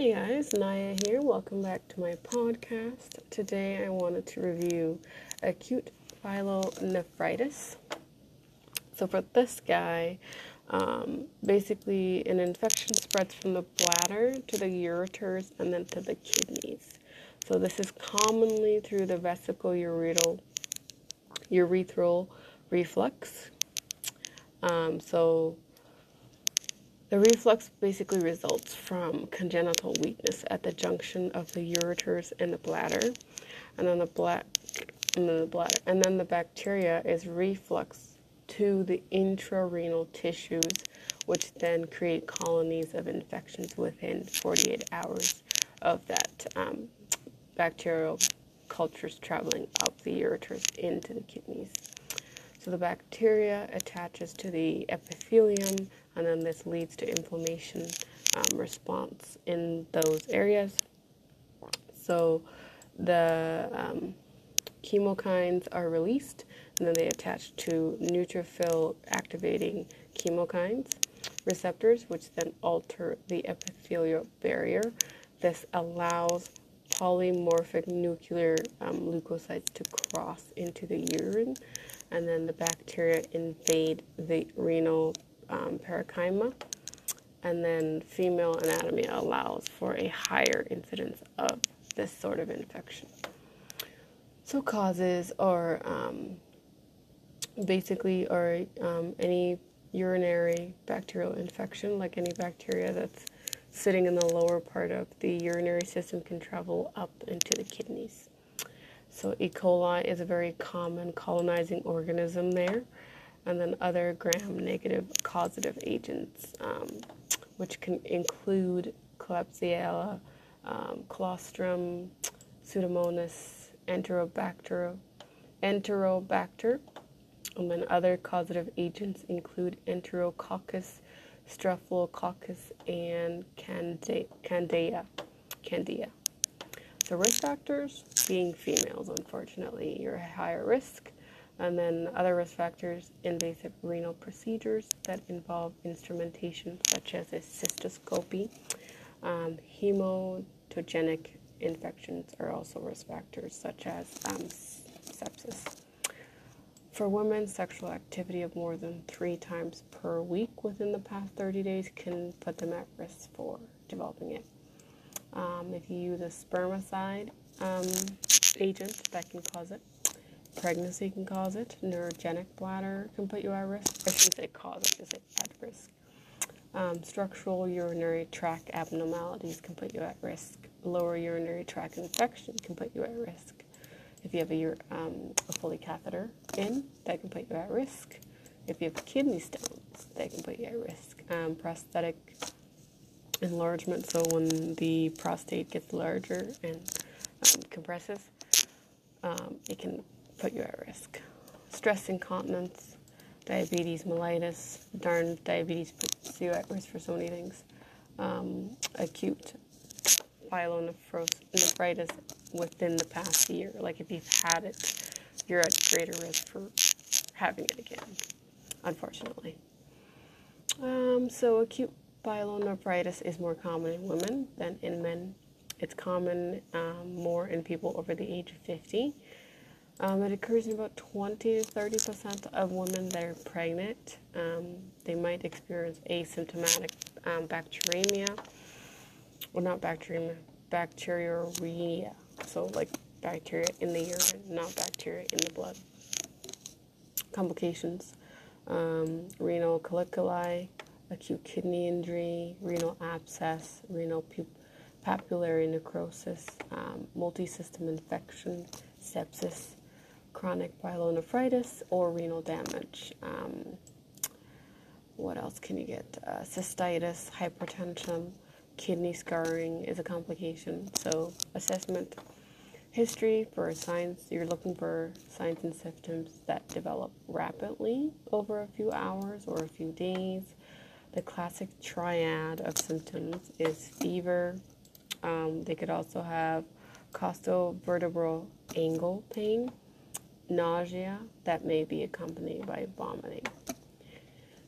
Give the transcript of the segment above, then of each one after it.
Hey guys, Naya here. Welcome back to my podcast. Today I wanted to review acute pyelonephritis. So, for this guy, um, basically an infection spreads from the bladder to the ureters and then to the kidneys. So, this is commonly through the vesical urethral, urethral reflux. Um, so, the reflux basically results from congenital weakness at the junction of the ureters and the bladder, and then the and then the bladder, and then the bacteria is reflux to the intrarenal tissues, which then create colonies of infections within 48 hours of that um, bacterial cultures traveling up the ureters into the kidneys. So the bacteria attaches to the epithelium and then this leads to inflammation um, response in those areas. So the um, chemokines are released, and then they attach to neutrophil activating chemokines receptors, which then alter the epithelial barrier. This allows polymorphic nuclear um, leukocytes to cross into the urine, and then the bacteria invade the renal um, and then female anatomy allows for a higher incidence of this sort of infection. So causes are um, basically are um, any urinary bacterial infection, like any bacteria that's sitting in the lower part of the urinary system can travel up into the kidneys. So E. coli is a very common colonizing organism there and then other gram-negative causative agents, um, which can include Klebsiella, um, Colostrum, Pseudomonas, Enterobacter, Enterobacter, and then other causative agents include Enterococcus, Staphylococcus, and Candida. Candida. The risk factors being females, unfortunately, you're at higher risk and then other risk factors, invasive renal procedures that involve instrumentation such as a cystoscopy. Um, hematogenic infections are also risk factors such as um, sepsis. For women, sexual activity of more than three times per week within the past 30 days can put them at risk for developing it. Um, if you use a spermicide um, agent, that can cause it pregnancy can cause it. Neurogenic bladder can put you at risk. I shouldn't say cause, I should say at risk. Um, structural urinary tract abnormalities can put you at risk. Lower urinary tract infection can put you at risk. If you have a, um, a Foley catheter in, that can put you at risk. If you have kidney stones, that can put you at risk. Um, prostatic enlargement, so when the prostate gets larger and um, compresses, um, it can put you at risk. Stress incontinence, diabetes mellitus, darn diabetes puts you at risk for so many things. Um, acute pyelonephritis within the past year. Like if you've had it, you're at greater risk for having it again, unfortunately. Um, so acute pyelonephritis is more common in women than in men. It's common um, more in people over the age of 50. Um, it occurs in about 20 to 30 percent of women that are pregnant. Um, they might experience asymptomatic um, bacteremia, well, not bacteremia, bacteriuria. So, like bacteria in the urine, not bacteria in the blood. Complications um, renal caliculi, acute kidney injury, renal abscess, renal papillary necrosis, um, multisystem infection, sepsis chronic pyelonephritis or renal damage. Um, what else can you get? Uh, cystitis, hypertension, kidney scarring is a complication. So, assessment history for signs you're looking for signs and symptoms that develop rapidly over a few hours or a few days. The classic triad of symptoms is fever. Um, they could also have costovertebral angle pain nausea that may be accompanied by vomiting.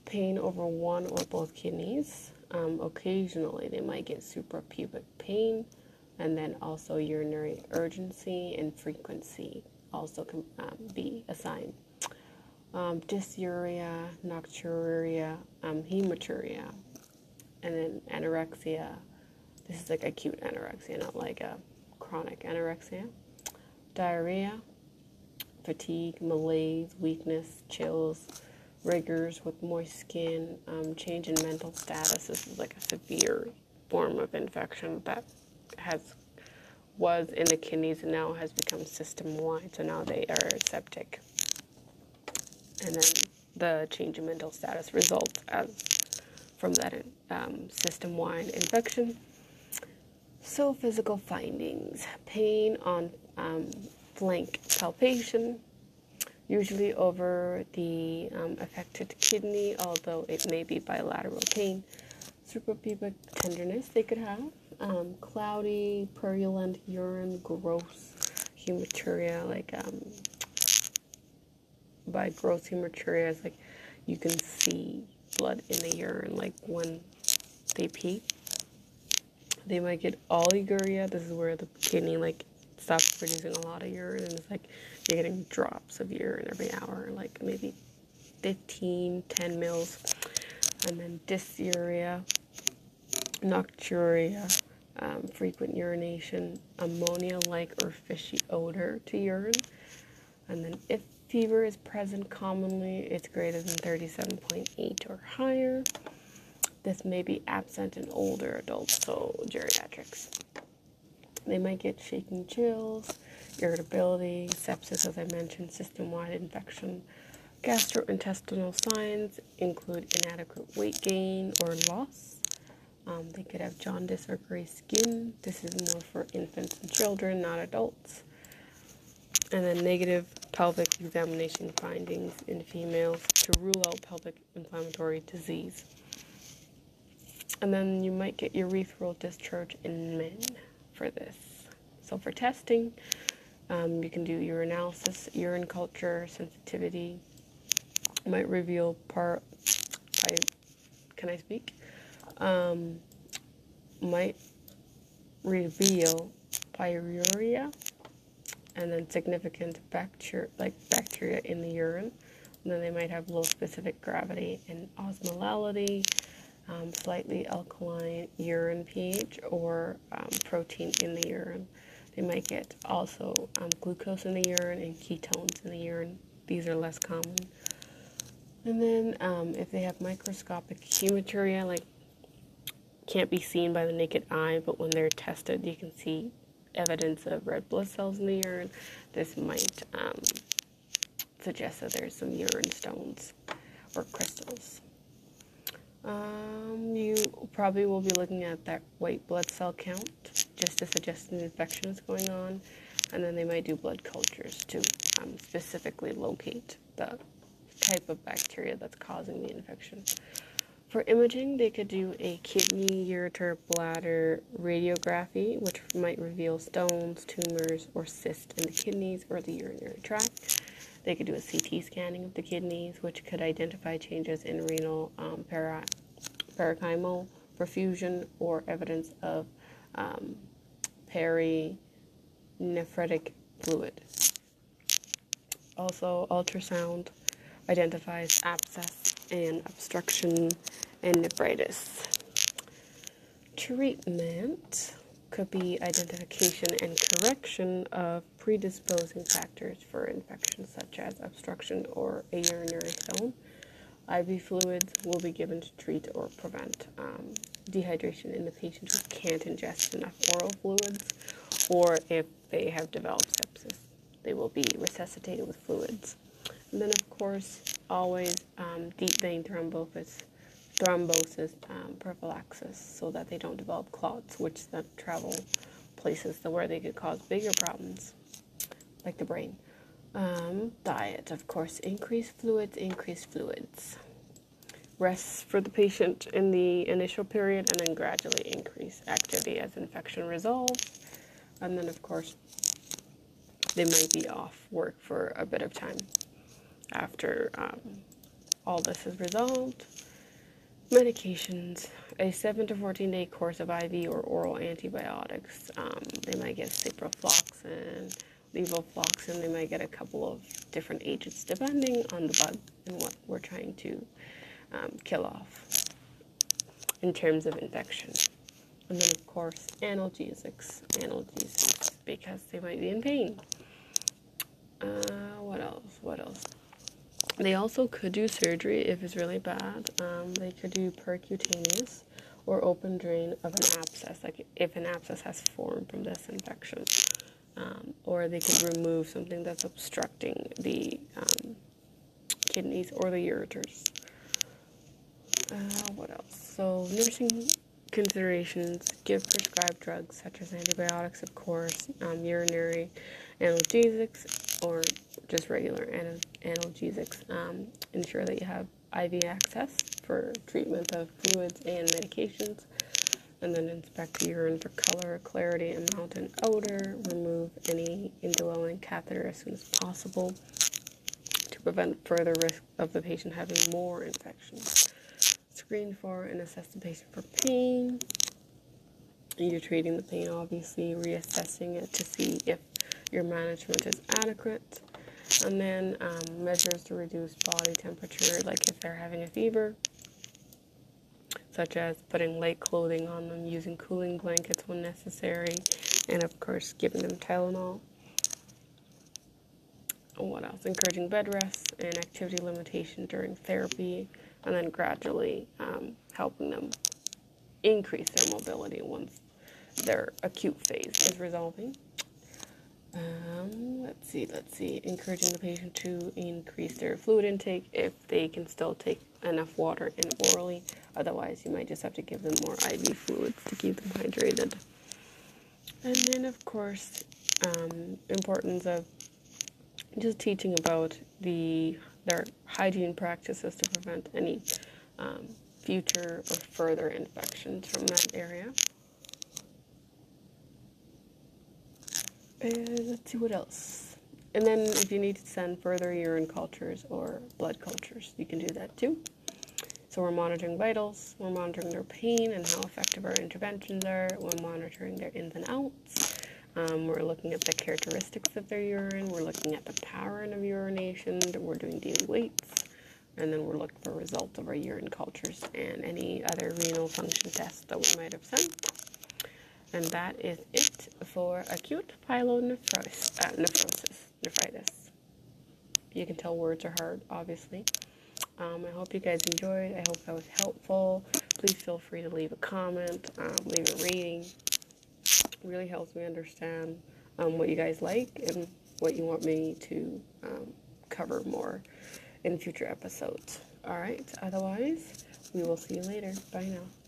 pain over one or both kidneys. Um, occasionally, they might get suprapubic pain, and then also urinary urgency and frequency also can um, be a sign. Um, dysuria, nocturia, um, hematuria, and then anorexia. This is like acute anorexia, not like a chronic anorexia. Diarrhea, fatigue, malaise, weakness, chills, rigors with moist skin, um, change in mental status. This is like a severe form of infection that has was in the kidneys and now has become system wide. So now they are septic, and then the change in mental status results as from that um, system wide infection. So physical findings: pain on um, flank palpation, usually over the um, affected kidney, although it may be bilateral pain. Suprapubic tenderness they could have, um, cloudy, purulent urine, gross hematuria, like um, by gross hematuria, it's like you can see blood in the urine, like when they pee. They might get oliguria. This is where the kidney like stops producing a lot of urine, and it's like you're getting drops of urine every hour, like maybe 15, 10 mils. And then dysuria, nocturia, um, frequent urination, ammonia like or fishy odor to urine. And then if fever is present commonly, it's greater than 37.8 or higher. This may be absent in older adults, so geriatrics. They might get shaking chills, irritability, sepsis, as I mentioned, system wide infection. Gastrointestinal signs include inadequate weight gain or loss. Um, they could have jaundice or gray skin. This is more for infants and children, not adults. And then negative pelvic examination findings in females to rule out pelvic inflammatory disease. And then you might get urethral discharge in men for this. So for testing, um, you can do urinalysis, urine culture, sensitivity. Might reveal part. I, can I speak? Um, might reveal pyuria and then significant bacteria like bacteria in the urine. And then they might have low specific gravity and osmolality, um, slightly alkaline urine pH, or um, protein in the urine. They might get also um, glucose in the urine and ketones in the urine. These are less common. And then um, if they have microscopic hematuria, like can't be seen by the naked eye, but when they're tested, you can see evidence of red blood cells in the urine. This might um, suggest that there's some urine stones or crystals. Um, you probably will be looking at that white blood cell count just to suggest an infection is going on, and then they might do blood cultures to um, specifically locate the type of bacteria that's causing the infection. For imaging, they could do a kidney, ureter, bladder radiography, which might reveal stones, tumors, or cysts in the kidneys or the urinary tract. They could do a CT scanning of the kidneys, which could identify changes in renal um, para- perfusion or evidence of um, perinephritic fluid. Also, ultrasound identifies abscess and obstruction and nephritis. Treatment could be identification and correction of predisposing factors for infection, such as obstruction or a urinary stone. IV fluids will be given to treat or prevent um, dehydration in the patient who can't ingest enough oral fluids, or if they have developed sepsis, they will be resuscitated with fluids. And then, of course, always um, deep vein thrombosis, thrombosis um, prophylaxis, so that they don't develop clots, which then travel places to where they could cause bigger problems, like the brain. Um, diet, of course, increase fluids, increase fluids. Rest for the patient in the initial period, and then gradually increase activity as infection resolves. And then, of course, they might be off work for a bit of time after um, all this is resolved, medications, a 7 to 14 day course of IV or oral antibiotics. Um, they might get ciprofloxacin, levofloxacin, they might get a couple of different agents depending on the bug and what we're trying to um, kill off in terms of infection. And then, of course, analgesics, analgesics, because they might be in pain. Uh, what else? What else? They also could do surgery if it's really bad. Um, they could do percutaneous or open drain of an abscess, like if an abscess has formed from this infection. Um, or they could remove something that's obstructing the um, kidneys or the ureters. Uh, what else? So, nursing considerations give prescribed drugs such as antibiotics, of course, um, urinary analgesics, or just regular analgesics. Um, ensure that you have IV access for treatment of fluids and medications. And then inspect the urine for color, clarity, amount, and odor. Remove any indwelling catheter as soon as possible to prevent further risk of the patient having more infections. Screen for and assess the patient for pain. You're treating the pain, obviously, reassessing it to see if your management is adequate. And then um, measures to reduce body temperature, like if they're having a fever, such as putting light clothing on them, using cooling blankets when necessary, and of course, giving them Tylenol. What else? Encouraging bed rest and activity limitation during therapy, and then gradually um, helping them increase their mobility once their acute phase is resolving. Um, let's see, let's see. Encouraging the patient to increase their fluid intake if they can still take enough water in orally. Otherwise, you might just have to give them more IV fluids to keep them hydrated. And then, of course, um, importance of just teaching about the their hygiene practices to prevent any um, future or further infections from that area. And let's see what else. And then if you need to send further urine cultures or blood cultures, you can do that too. So we're monitoring vitals, we're monitoring their pain and how effective our interventions are, we're monitoring their ins and outs. Um, we're looking at the characteristics of their urine, we're looking at the pattern of urination, we're doing daily weights, and then we're looking for results of our urine cultures and any other renal function tests that we might have sent. And that is it for acute pyelonephrosis, uh, nephrosis, nephritis. You can tell words are hard, obviously. Um, I hope you guys enjoyed. I hope that was helpful. Please feel free to leave a comment, um, leave a rating. It really helps me understand um, what you guys like and what you want me to um, cover more in future episodes. All right. Otherwise, we will see you later. Bye now.